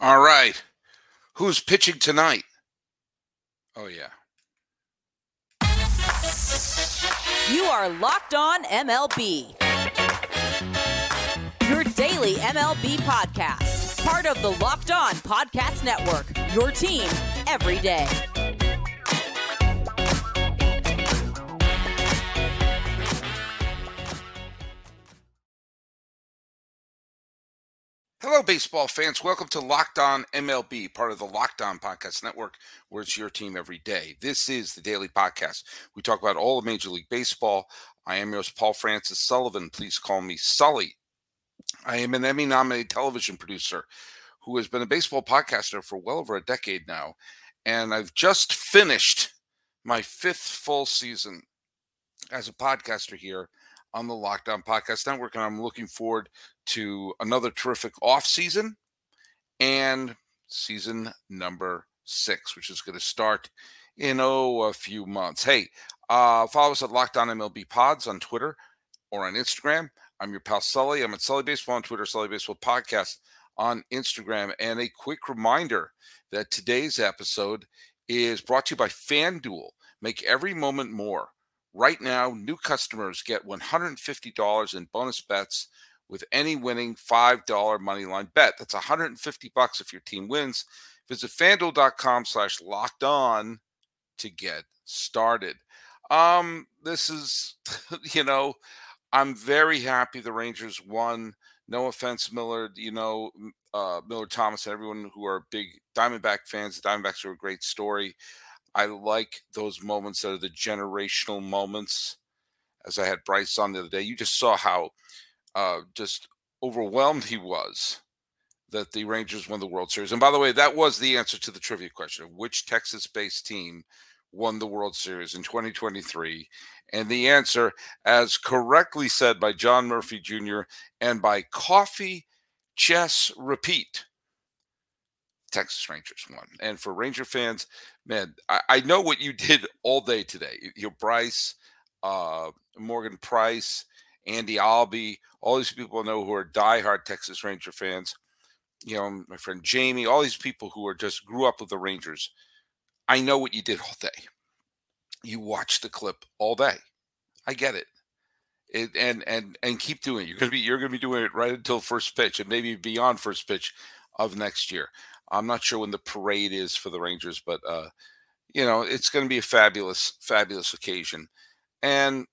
All right. Who's pitching tonight? Oh, yeah. You are Locked On MLB. Your daily MLB podcast. Part of the Locked On Podcast Network. Your team every day. Hello, baseball fans. Welcome to Locked On MLB, part of the Locked On Podcast Network, where it's your team every day. This is the daily podcast. We talk about all of Major League Baseball. I am yours, Paul Francis Sullivan. Please call me Sully. I am an Emmy nominated television producer who has been a baseball podcaster for well over a decade now. And I've just finished my fifth full season as a podcaster here on the Locked On Podcast Network, and I'm looking forward to another terrific off season and season number six, which is going to start in oh a few months. Hey, uh, follow us at Locked On MLB Pods on Twitter or on Instagram. I'm your pal Sully. I'm at Sully Baseball on Twitter, Sully Baseball Podcast on Instagram. And a quick reminder that today's episode is brought to you by FanDuel. Make every moment more. Right now, new customers get $150 in bonus bets with any winning $5 moneyline bet. That's 150 bucks if your team wins. Visit fanduel.com slash locked on to get started. Um, this is, you know, I'm very happy the Rangers won. No offense, Miller. You know, uh, Miller Thomas and everyone who are big Diamondback fans. The Diamondbacks are a great story. I like those moments that are the generational moments. As I had Bryce on the other day, you just saw how uh, just overwhelmed he was that the Rangers won the World Series. And by the way, that was the answer to the trivia question: which Texas-based team won the World Series in 2023? And the answer, as correctly said by John Murphy Jr. and by Coffee Chess Repeat, Texas Rangers won. And for Ranger fans, man, I, I know what you did all day today. Your Bryce, uh, Morgan Price, Andy Albee, all these people I know who are diehard Texas Ranger fans. You know, my friend Jamie, all these people who are just grew up with the Rangers. I know what you did all day. You watched the clip all day. I get it. It, and and and keep doing it. You're gonna be you're gonna be doing it right until first pitch and maybe beyond first pitch of next year. I'm not sure when the parade is for the Rangers, but uh, you know it's going to be a fabulous, fabulous occasion. And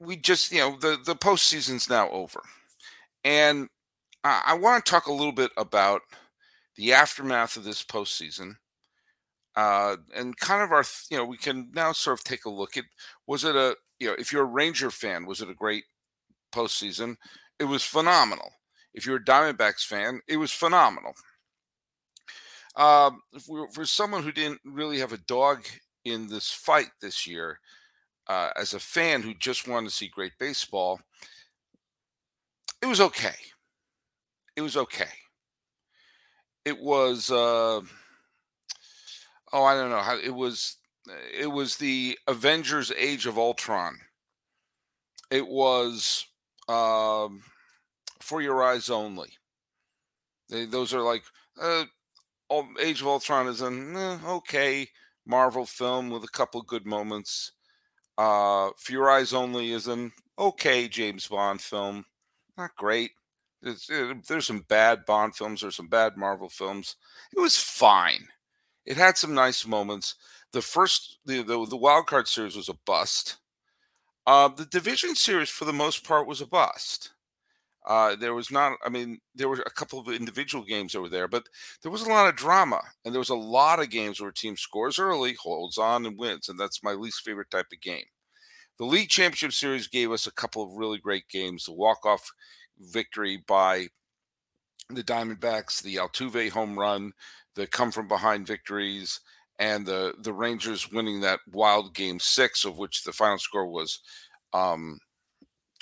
we just, you know, the the postseason's now over, and I, I want to talk a little bit about the aftermath of this postseason, uh, and kind of our, you know, we can now sort of take a look at was it a, you know, if you're a Ranger fan, was it a great postseason? It was phenomenal. If you're a Diamondbacks fan, it was phenomenal. Um, for, for someone who didn't really have a dog in this fight this year, uh, as a fan who just wanted to see great baseball, it was okay. It was okay. It was, uh, oh, I don't know how it was. It was the Avengers: Age of Ultron. It was um, for your eyes only. They, those are like uh, Age of Ultron is an eh, okay Marvel film with a couple good moments. Uh, For Your Eyes Only is an okay James Bond film, not great. It, eh, there's some bad Bond films. There's some bad Marvel films. It was fine. It had some nice moments. The first, the the, the wild card series was a bust. Uh, the division series, for the most part, was a bust. Uh, there was not, I mean, there were a couple of individual games over there, but there was a lot of drama. And there was a lot of games where a team scores early, holds on, and wins. And that's my least favorite type of game. The League Championship Series gave us a couple of really great games. The walk off victory by the Diamondbacks, the Altuve home run, the come from behind victories, and the, the Rangers winning that wild game six, of which the final score was um,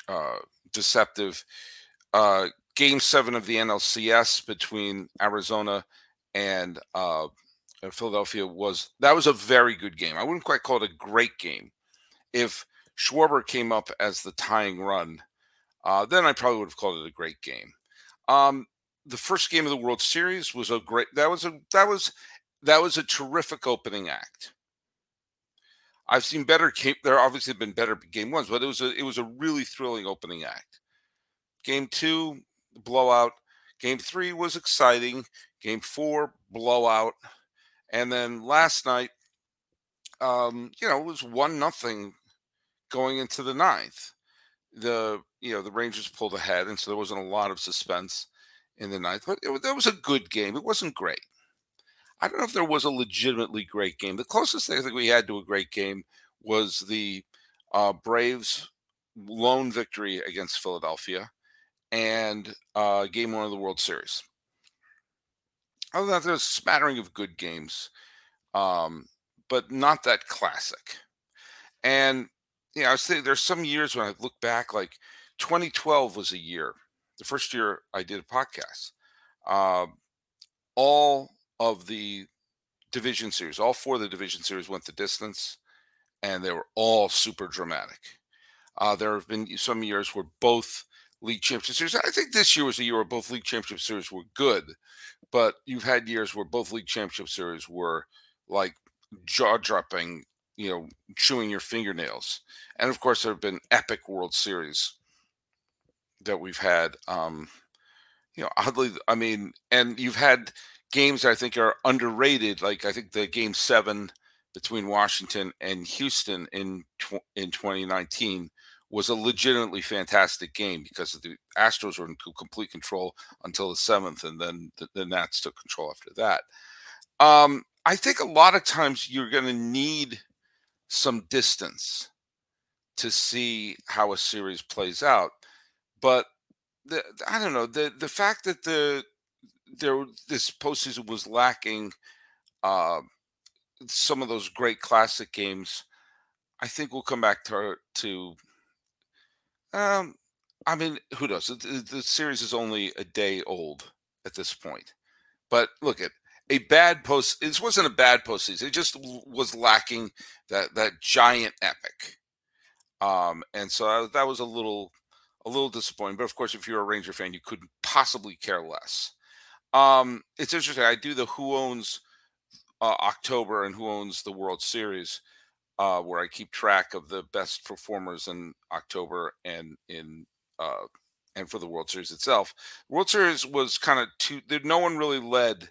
uh, deceptive uh, game seven of the NLCS between Arizona and uh, Philadelphia was that was a very good game. I wouldn't quite call it a great game. If Schwarber came up as the tying run, uh, then I probably would have called it a great game. Um, the first game of the World Series was a great. That was a that was that was a terrific opening act. I've seen better game. There obviously have been better game ones, but it was a it was a really thrilling opening act. Game two, blowout. Game three was exciting. Game four, blowout. And then last night, um, you know, it was one nothing going into the ninth. The you know the Rangers pulled ahead, and so there wasn't a lot of suspense in the ninth. But it, that was a good game. It wasn't great. I don't know if there was a legitimately great game. The closest thing I think we had to a great game was the uh, Braves' lone victory against Philadelphia and uh, game one of the World Series. Other than that, there's a smattering of good games, um, but not that classic. And you know, I was thinking there's some years when I look back, like 2012 was a year, the first year I did a podcast. Uh, all of the division series, all four of the division series went the distance, and they were all super dramatic. Uh, there have been some years where both league championship series. I think this year was a year where both league championship series were good, but you've had years where both league championship series were like jaw dropping, you know, chewing your fingernails. And of course, there have been epic World Series that we've had. Um, you know, oddly, I mean, and you've had games I think are underrated. Like I think the game seven between Washington and Houston in tw- in 2019 was a legitimately fantastic game because the Astros were in complete control until the seventh, and then the, the Nats took control after that. Um, I think a lot of times you're going to need some distance to see how a series plays out, but the, I don't know the the fact that the there this postseason was lacking uh, some of those great classic games. I think we'll come back to to um, I mean, who knows? The, the, series is only a day old at this point. But look at a bad post. This wasn't a bad postseason. It just was lacking that that giant epic. Um, and so I, that was a little a little disappointing. But of course, if you're a Ranger fan, you couldn't possibly care less. Um, it's interesting. I do the who owns uh, October and who owns the World Series uh, where I keep track of the best performers in October and in uh, and for the World Series itself. World Series was kind of two. There, no one really led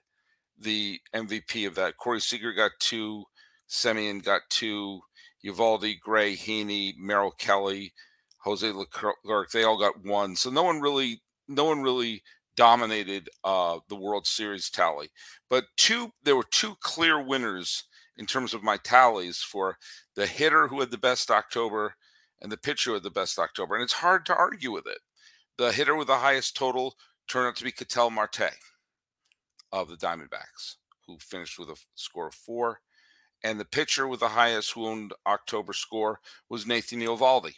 the MVP of that. Corey Seager got two. Semien got two. Eovaldi, Gray, Heaney, Merrill Kelly, Jose Leclerc. They all got one. So no one really, no one really dominated uh, the World Series tally. But two, there were two clear winners in terms of my tallies for the hitter who had the best October and the pitcher who had the best October. And it's hard to argue with it. The hitter with the highest total turned out to be Ketel Marte of the Diamondbacks, who finished with a score of four. And the pitcher with the highest wound October score was Nathan Eovaldi,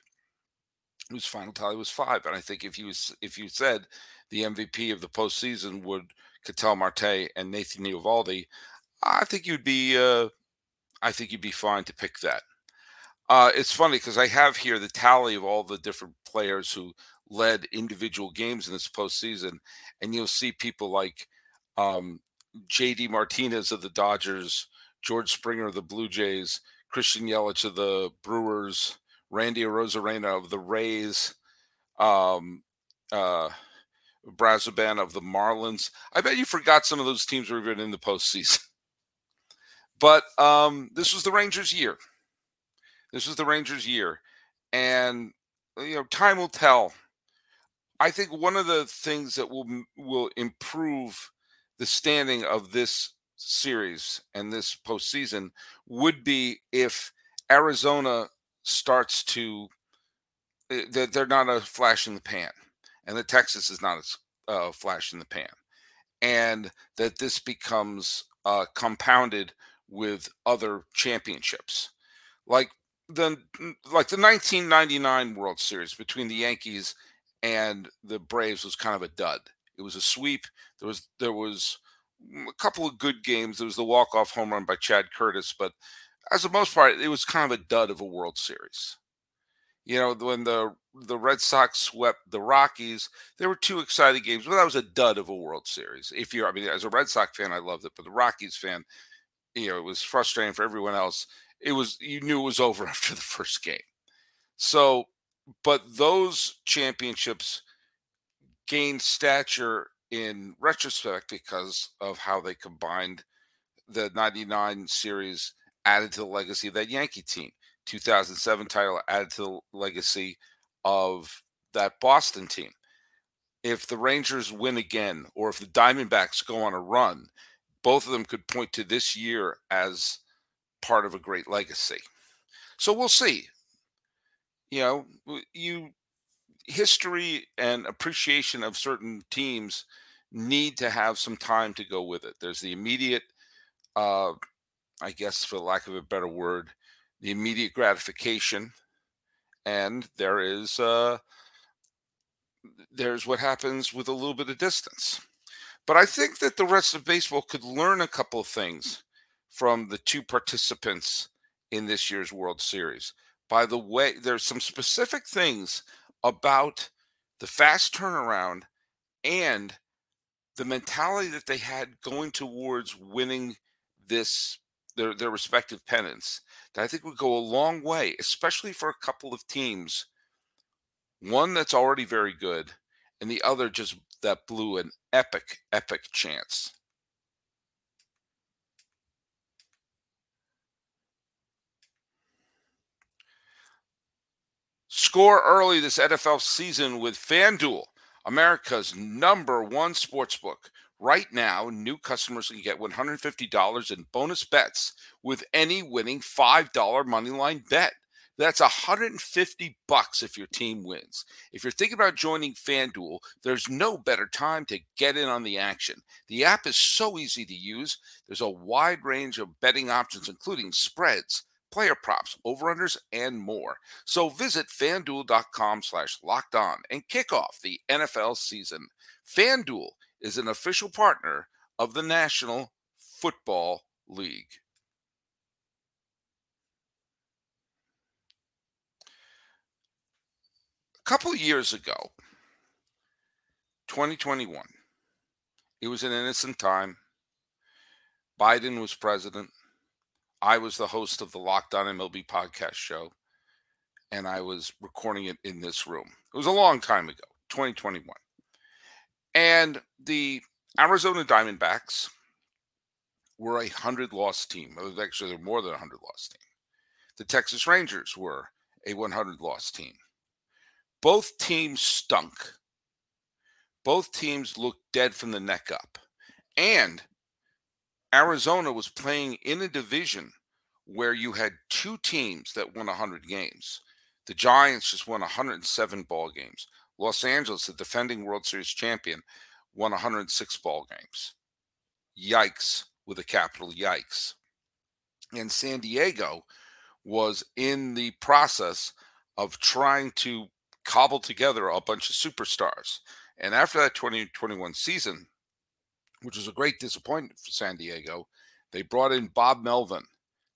whose final tally was five. And I think if you if you said the MVP of the postseason would Ketel Marte and Nathan Eovaldi, I think you'd be uh, I think you'd be fine to pick that. Uh, it's funny because I have here the tally of all the different players who led individual games in this postseason, and you'll see people like um, J.D. Martinez of the Dodgers, George Springer of the Blue Jays, Christian Yelich of the Brewers, Randy Arozarena of the Rays, um, uh, Brazoban of the Marlins. I bet you forgot some of those teams were even in the postseason. But um, this was the Rangers' year. This was the Rangers' year, and you know, time will tell. I think one of the things that will will improve the standing of this series and this postseason would be if Arizona starts to eh, that they're not a flash in the pan, and that Texas is not a uh, flash in the pan, and that this becomes uh, compounded with other championships. Like the like the 1999 World Series between the Yankees and the Braves was kind of a dud. It was a sweep. There was there was mm, a couple of good games. There was the walk off home run by Chad Curtis, but as the most part, it was kind of a dud of a World Series. You know, when the the Red Sox swept the Rockies. There were two exciting games, but that was a dud of a World Series. If you're, I mean, as a Red Sox fan, I loved it, but the Rockies fan, you know, it was frustrating for everyone else. It was, you knew it was over after the first game. So, but those championships gained stature in retrospect because of how they combined the 99 series added to the legacy of that Yankee team. 2007 title added to the legacy of that Boston team. If the Rangers win again, or if the Diamondbacks go on a run, both of them could point to this year as part of a great legacy. So we'll see. You know, you history and appreciation of certain teams need to have some time to go with it. There's the immediate, uh, I guess, for lack of a better word, the immediate gratification, and there is uh, there's what happens with a little bit of distance. But I think that the rest of baseball could learn a couple of things from the two participants in this year's World Series. By the way, there's some specific things about the fast turnaround and the mentality that they had going towards winning this their their respective pennants that I think would go a long way, especially for a couple of teams. One that's already very good, and the other just that blew an epic, epic chance. Score early this NFL season with FanDuel, America's number one sportsbook. Right now, new customers can get $150 in bonus bets with any winning $5 moneyline bet. That's 150 bucks if your team wins. If you're thinking about joining FanDuel, there's no better time to get in on the action. The app is so easy to use. There's a wide range of betting options including spreads, player props, over-unders, and more. So visit fanduel.com slash locked on and kick off the NFL season. FanDuel is an official partner of the National Football League. A couple years ago, 2021, it was an innocent time. Biden was president. I was the host of the Locked On MLB podcast show, and I was recording it in this room. It was a long time ago, 2021. And the Arizona Diamondbacks were a 100 loss team. Actually, they're more than a 100 loss team. The Texas Rangers were a 100 loss team. Both teams stunk. Both teams looked dead from the neck up. And Arizona was playing in a division where you had two teams that won 100 games. The Giants just won 107 ball games. Los Angeles, the defending World Series champion, won 106 ball games. Yikes with a capital yikes. And San Diego was in the process of trying to cobble together a bunch of superstars. And after that 2021 season, which was a great disappointment for San Diego. They brought in Bob Melvin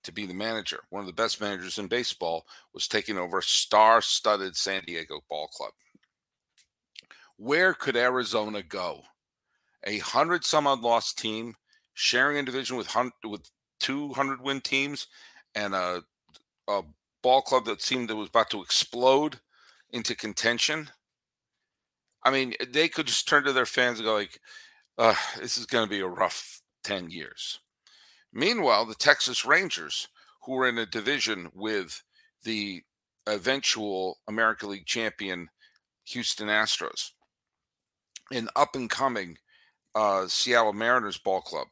to be the manager. One of the best managers in baseball was taking over a star-studded San Diego ball club. Where could Arizona go? A hundred some odd lost team sharing a division with with two hundred win teams and a, a ball club that seemed that was about to explode into contention. I mean, they could just turn to their fans and go like, uh, this is going to be a rough 10 years. Meanwhile, the Texas Rangers, who were in a division with the eventual American League champion Houston Astros, an up and coming uh, Seattle Mariners ball club,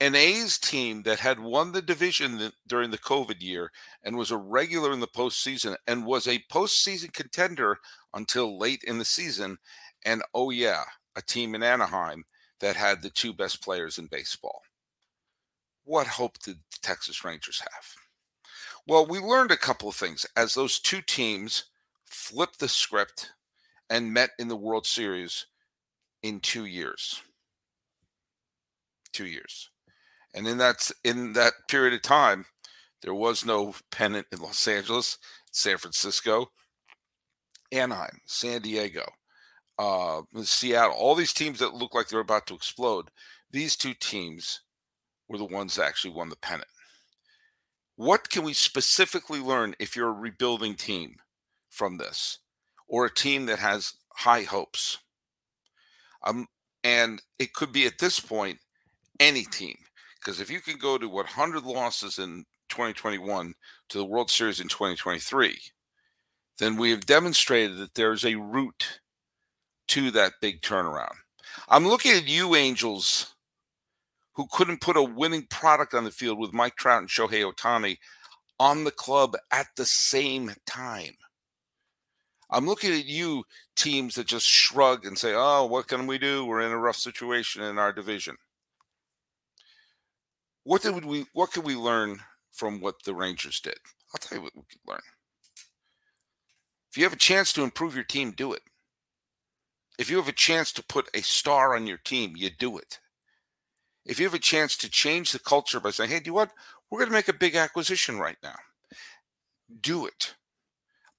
an A's team that had won the division during the COVID year and was a regular in the postseason and was a postseason contender until late in the season. And oh, yeah, a team in Anaheim that had the two best players in baseball. What hope did the Texas Rangers have? Well, we learned a couple of things as those two teams flipped the script and met in the World Series in two years. Two years. And in that in that period of time, there was no pennant in Los Angeles, San Francisco, Anaheim, San Diego, uh, Seattle, all these teams that look like they're about to explode, these two teams were the ones that actually won the pennant. What can we specifically learn if you're a rebuilding team from this or a team that has high hopes? Um, and it could be at this point any team. Because if you can go to 100 losses in 2021 to the World Series in 2023, then we have demonstrated that there's a route to that big turnaround. I'm looking at you, Angels, who couldn't put a winning product on the field with Mike Trout and Shohei Ohtani on the club at the same time. I'm looking at you, teams that just shrug and say, oh, what can we do? We're in a rough situation in our division. What did we what can we learn from what the Rangers did? I'll tell you what we could learn. If you have a chance to improve your team, do it. If you have a chance to put a star on your team, you do it. If you have a chance to change the culture by saying, hey, do you what? We're going to make a big acquisition right now. Do it.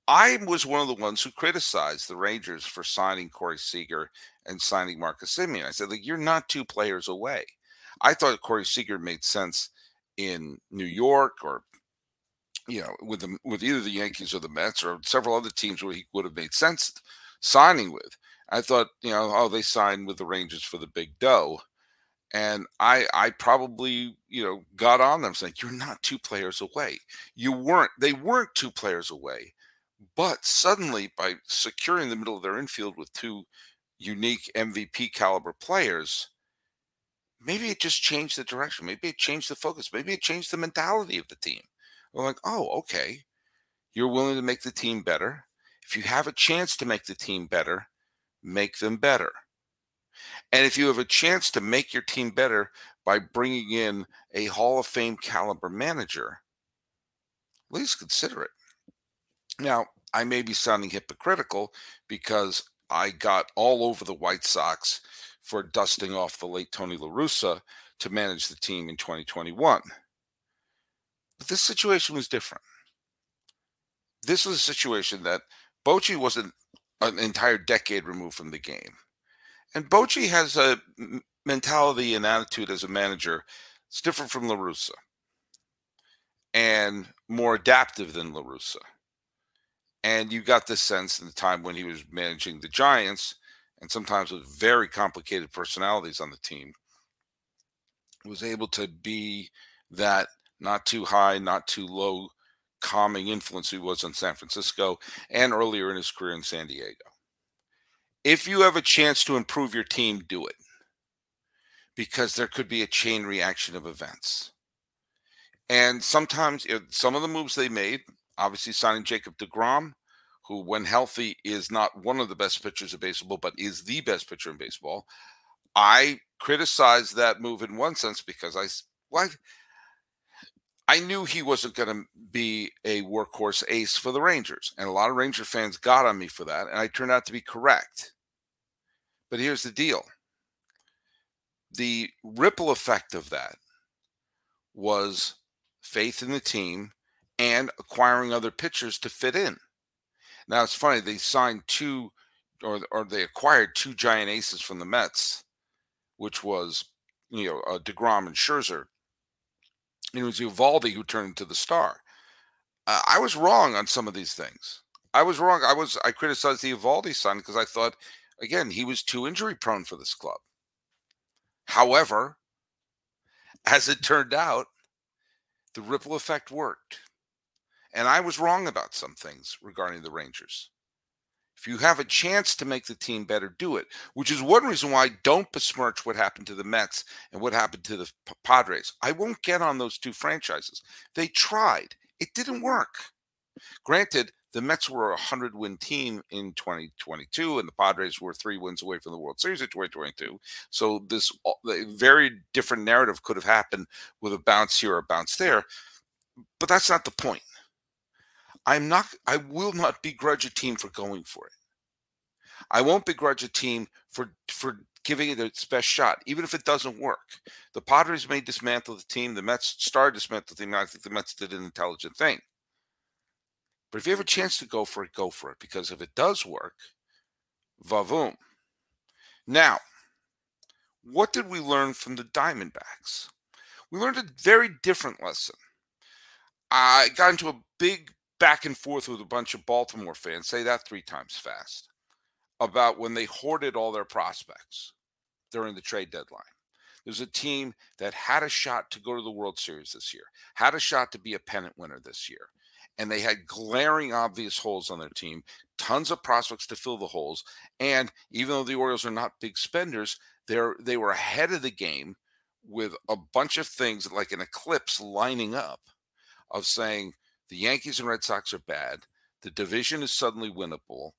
I was one of the ones who criticized the Rangers for signing Corey Seager and signing Marcus Semien. I said, like, you're not two players away. I thought Corey Seager made sense in New York or you know with the with either the Yankees or the Mets or several other teams where he would have made sense signing with. I thought, you know, oh, they signed with the Rangers for the big dough. And I I probably, you know, got on them saying, You're not two players away. You weren't, they weren't two players away. But suddenly, by securing the middle of their infield with two unique MVP caliber players, maybe it just changed the direction. Maybe it changed the focus. Maybe it changed the mentality of the team. We're like, oh, okay. You're willing to make the team better. If you have a chance to make the team better, make them better. And if you have a chance to make your team better by bringing in a Hall of Fame caliber manager, at least consider it. Now, I may be sounding hypocritical because I got all over the White Sox for dusting off the late Tony La Russa to manage the team in 2021. But this situation was different. This was a situation that Bochy wasn't an entire decade removed from the game. And Bochy has a mentality and attitude as a manager it's different from La Russa and more adaptive than La Russa. And you got this sense in the time when he was managing the Giants, and sometimes with very complicated personalities on the team, was able to be that not too high, not too low, calming influence he was on San Francisco and earlier in his career in San Diego. If you have a chance to improve your team, do it because there could be a chain reaction of events. And sometimes some of the moves they made, obviously signing Jacob DeGrom, who, when healthy, is not one of the best pitchers of baseball, but is the best pitcher in baseball. I criticized that move in one sense because I, I knew he wasn't going to be a workhorse ace for the Rangers. And a lot of Ranger fans got on me for that. And I turned out to be correct. But here's the deal the ripple effect of that was faith in the team and acquiring other pitchers to fit in. Now it's funny, they signed two or, or they acquired two giant aces from the Mets, which was, you know, uh, DeGrom and Scherzer And it was Eovaldi who turned into the star. Uh, I was wrong on some of these things. I was wrong. I was I criticized the Eovaldi sign because I thought again he was too injury prone for this club. However, as it turned out, the ripple effect worked. And I was wrong about some things regarding the Rangers. If you have a chance to make the team better, do it. Which is one reason why I don't besmirch what happened to the Mets and what happened to the Padres. I won't get on those two franchises. They tried, it didn't work. Granted, the Mets were a 100 win team in 2022, and the Padres were three wins away from the World Series in 2022. So, this very different narrative could have happened with a bounce here or a bounce there. But that's not the point. I'm not I will not begrudge a team for going for it. I won't begrudge a team for for giving it its best shot, even if it doesn't work. The Padres may dismantle the team. The Mets to dismantle the team. I think the Mets did an intelligent thing. But if you have a chance to go for it, go for it. Because if it does work, vavoom. Now, what did we learn from the Diamondbacks? We learned a very different lesson. I got into a big back and forth with a bunch of Baltimore fans, say that three times fast, about when they hoarded all their prospects during the trade deadline. There's a team that had a shot to go to the World Series this year, had a shot to be a pennant winner this year. And they had glaring, obvious holes on their team, tons of prospects to fill the holes. And even though the Orioles are not big spenders, they're they were ahead of the game with a bunch of things like an eclipse lining up of saying the Yankees and Red Sox are bad. The division is suddenly winnable.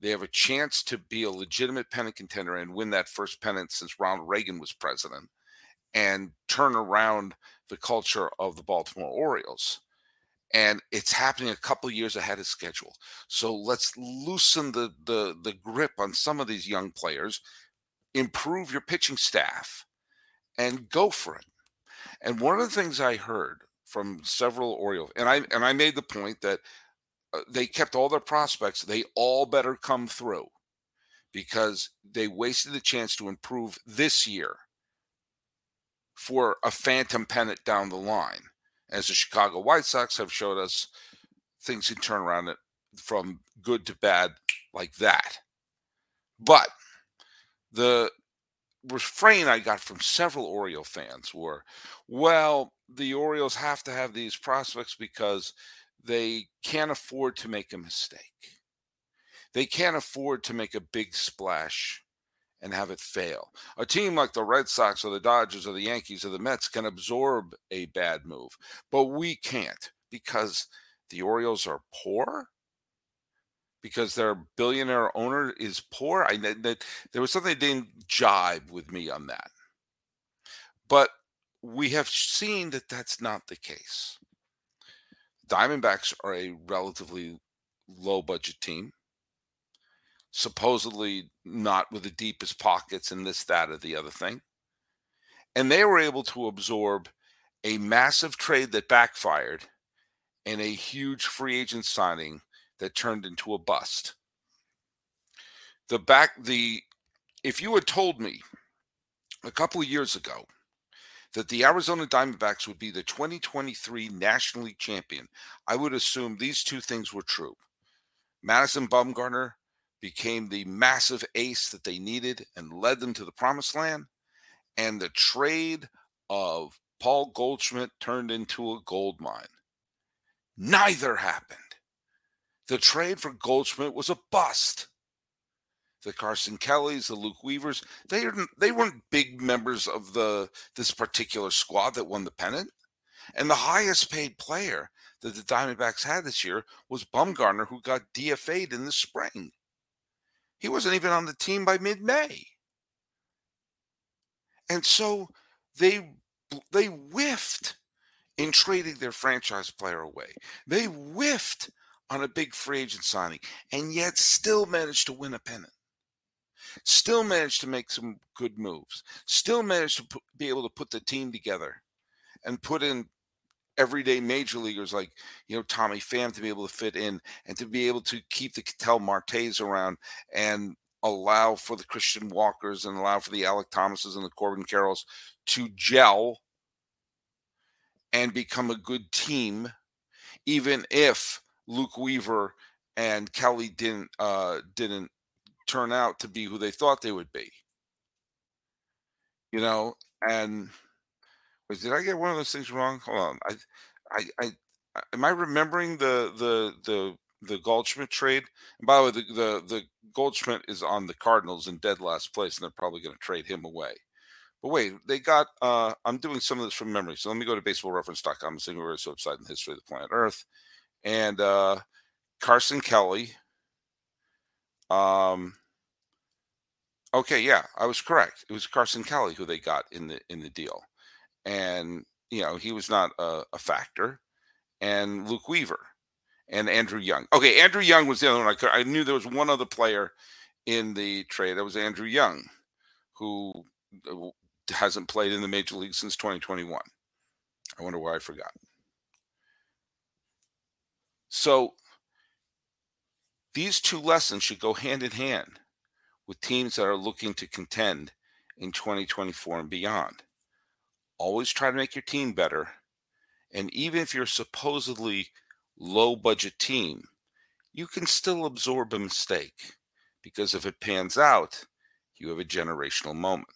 They have a chance to be a legitimate pennant contender and win that first pennant since Ronald Reagan was president and turn around the culture of the Baltimore Orioles. And it's happening a couple years ahead of schedule. So let's loosen the, the the grip on some of these young players, improve your pitching staff, and go for it. And one of the things I heard from several Orioles, and I and I made the point that uh, they kept all their prospects. They all better come through because they wasted the chance to improve this year for a phantom pennant down the line. As the Chicago White Sox have showed us, things can turn around from good to bad like that. But the refrain I got from several Oriole fans were, well, the Orioles have to have these prospects because they can't afford to make a mistake. They can't afford to make a big splash and have it fail. A team like the Red Sox or the Dodgers or the Yankees or the Mets can absorb a bad move, but we can't because the Orioles are poor. Because their billionaire owner is poor. I that there was something that didn't jibe with me on that. But we have seen that that's not the case. Diamondbacks are a relatively low budget team, supposedly not with the deepest pockets and this, that, or the other thing. And they were able to absorb a massive trade that backfired and a huge free agent signing that turned into a bust. The back, the, if you had told me a couple of years ago that the Arizona Diamondbacks would be the 2023 National League champion, I would assume these two things were true. Madison Bumgarner became the massive ace that they needed and led them to the promised land. And the trade of Paul Goldschmidt turned into a gold mine. Neither happened. The trade for Goldschmidt was a bust the Carson Kellys, the Luke Weavers, they they weren't big members of the this particular squad that won the pennant. And the highest paid player that the Diamondbacks had this year was Bumgarner, who got DFA'd in the spring. He wasn't even on the team by mid-May. And so they they whiffed in trading their franchise player away. They whiffed on a big free agent signing and yet still managed to win a pennant. Still managed to make some good moves, still managed to put, be able to put the team together and put in everyday major leaguers like you know Tommy Pham to be able to fit in and to be able to keep the Ketel Martes around and allow for the Christian Walkers and allow for the Alek Thomases and the Corbin Carrolls to gel and become a good team, even if Luke Weaver and Kelly didn't uh, didn't turn out to be who they thought they would be. You know, and did I get one of those things wrong? Hold on. I I I am I remembering the the the the Goldschmidt trade? And by the way, the, the the Goldschmidt is on the Cardinals in dead last place, and they're probably going to trade him away. But wait, they got. uh I'm doing some of this from memory, so let me go to BaseballReference.com and see where it's website in the history of the planet Earth, and uh Carson Kelly, um, Okay, yeah, I was correct. It was Carson Kelly who they got in the in the deal, and you know he was not a, a factor, and Luke Weaver, and Andrew Young. Okay, Andrew Young was the other one. I, could, I knew there was one other player in the trade. That was Andrew Young, who uh, hasn't played in the major league since 2021. I wonder why I forgot. So These two lessons should go hand in hand with teams that are looking to contend in 2024 and beyond. Always try to make your team better. And even if you're supposedly low budget team, you can still absorb a mistake because if it pans out, you have a generational moment.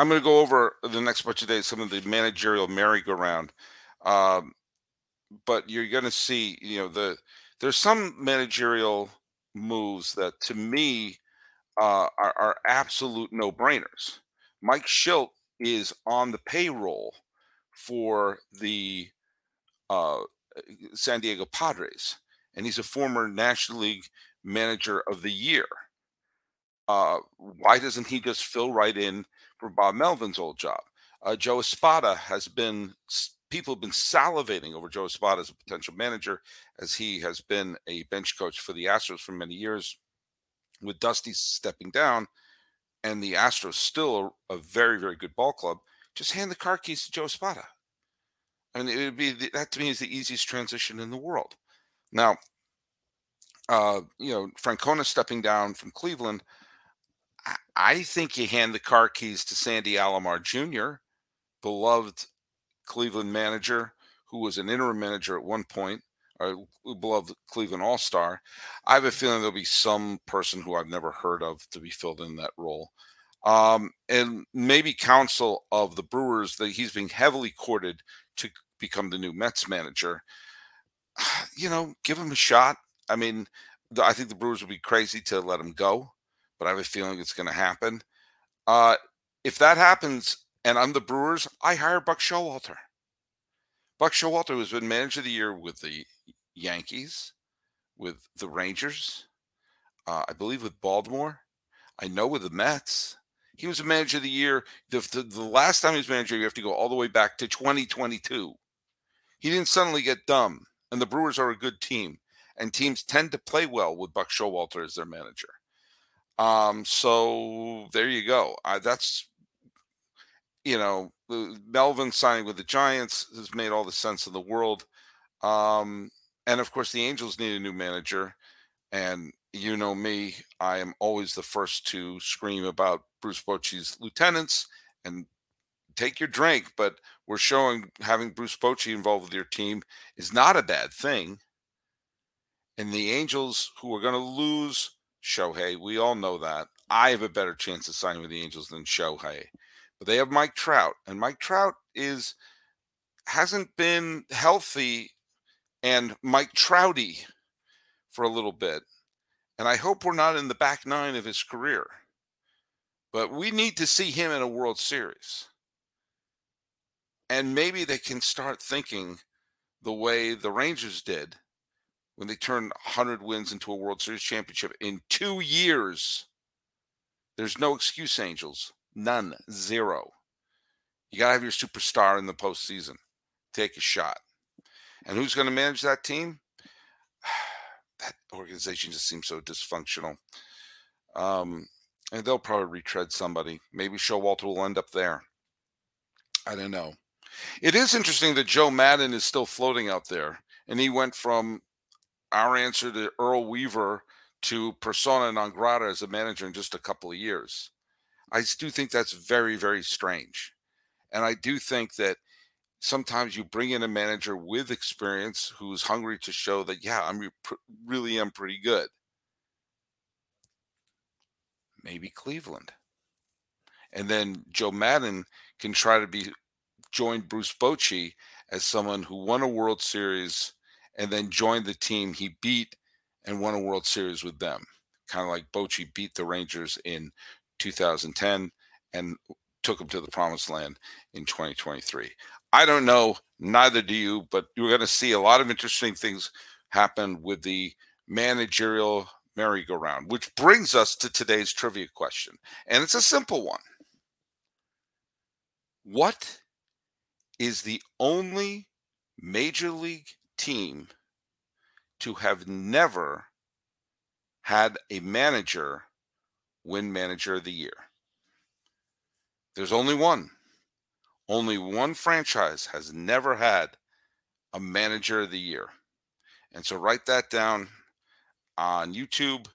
I'm going to go over the next bunch of days some of the managerial merry-go-round, um, but you're going to see, you know, the there's some managerial moves that to me uh, are, are absolute no-brainers. Mike Shildt is on the payroll for the uh, San Diego Padres, and he's a former National League Manager of the Year. Uh, why doesn't he just fill right in for Bob Melvin's old job? Uh, Joe Espada has been people have been salivating over Joe Espada as a potential manager, as he has been a bench coach for the Astros for many years. With Dusty stepping down, and the Astros still a, a very very good ball club, just hand the car keys to Joe Espada. I mean, it would be that to me is the easiest transition in the world. Now, uh, you know, Francona stepping down from Cleveland. I, think you hand the car keys to Sandy Alomar Jr., beloved Cleveland manager who was an interim manager at one point, or beloved Cleveland All Star. I have a feeling there'll be some person who I've never heard of to be filled in that role. Um, and maybe Counsell of the Brewers that he's being heavily courted to become the new Mets manager. You know, give him a shot. I mean, I think the Brewers would be crazy to let him go, but I have a feeling it's going to happen. Uh, if that happens, and I'm the Brewers, I hire Buck Showalter. Buck Showalter has been manager of the year with the Yankees, with the Rangers, uh, I believe with Baltimore. I know with the Mets. He was a manager of the year. The, the, the, last time he was manager, you have to go all the way back to 2022. He didn't suddenly get dumb. And the Brewers are a good team. And teams tend to play well with Buck Showalter as their manager. Um, so there you go. That's, you know, Melvin signing with the Giants has made all the sense in the world. Um, and of course, the Angels need a new manager. And you know me, I am always the first to scream about Bruce Bochy's lieutenants and take your drink, but we're showing having Bruce Bochy involved with your team is not a bad thing. And the Angels, who are going to lose Shohei, we all know that. I have a better chance of signing with the Angels than Shohei. But they have Mike Trout, and Mike Trout is hasn't been healthy and Mike Trouty for a little bit. And I hope we're not in the back nine of his career. But we need to see him in a World Series. And maybe they can start thinking the way the Rangers did when they turn 100 wins into a World Series championship in two years. There's no excuse, Angels. None. Zero. You got to have your superstar in the postseason. Take a shot. And who's going to manage that team? that organization just seems so dysfunctional. Um, and they'll probably retread somebody. Maybe Showalter will end up there. I don't know. It is interesting that Joe Maddon is still floating out there, and he went from our answer to Earl Weaver to persona non grata as a manager in just a couple of years. I do think that's very, very strange. And I do think that sometimes you bring in a manager with experience who's hungry to show that, yeah, I'm really am pretty good. Maybe Cleveland. And then Joe Maddon can try to be join Bruce Bochy as someone who won a World Series and then joined the team he beat and won a World Series with them. Kind of like Bochy beat the Rangers in 2010 and took them to the promised land in 2023. I don't know, neither do you, but you're going to see a lot of interesting things happen with the managerial merry-go-round, which brings us to today's trivia question. And it's a simple one. What is the only major league team to have never had a manager win manager of the year? There's only one. Only one franchise has never had a manager of the year. And so write that down on YouTube,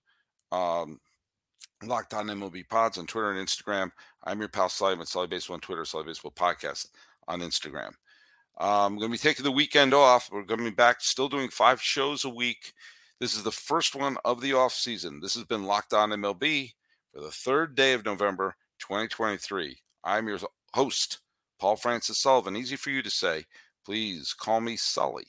um, Locked On MLB Pods on Twitter and Instagram. I'm your pal Sully at Sully Baseball on Twitter, Sully Baseball Podcast on Instagram. I'm um, going to be taking the weekend off. We're going to be back still doing five shows a week. This is the first one of the off season. This has been Locked On MLB for the third day of November 2023. I'm your host, Paul Francis Sullivan. Easy for you to say. Please call me Sully.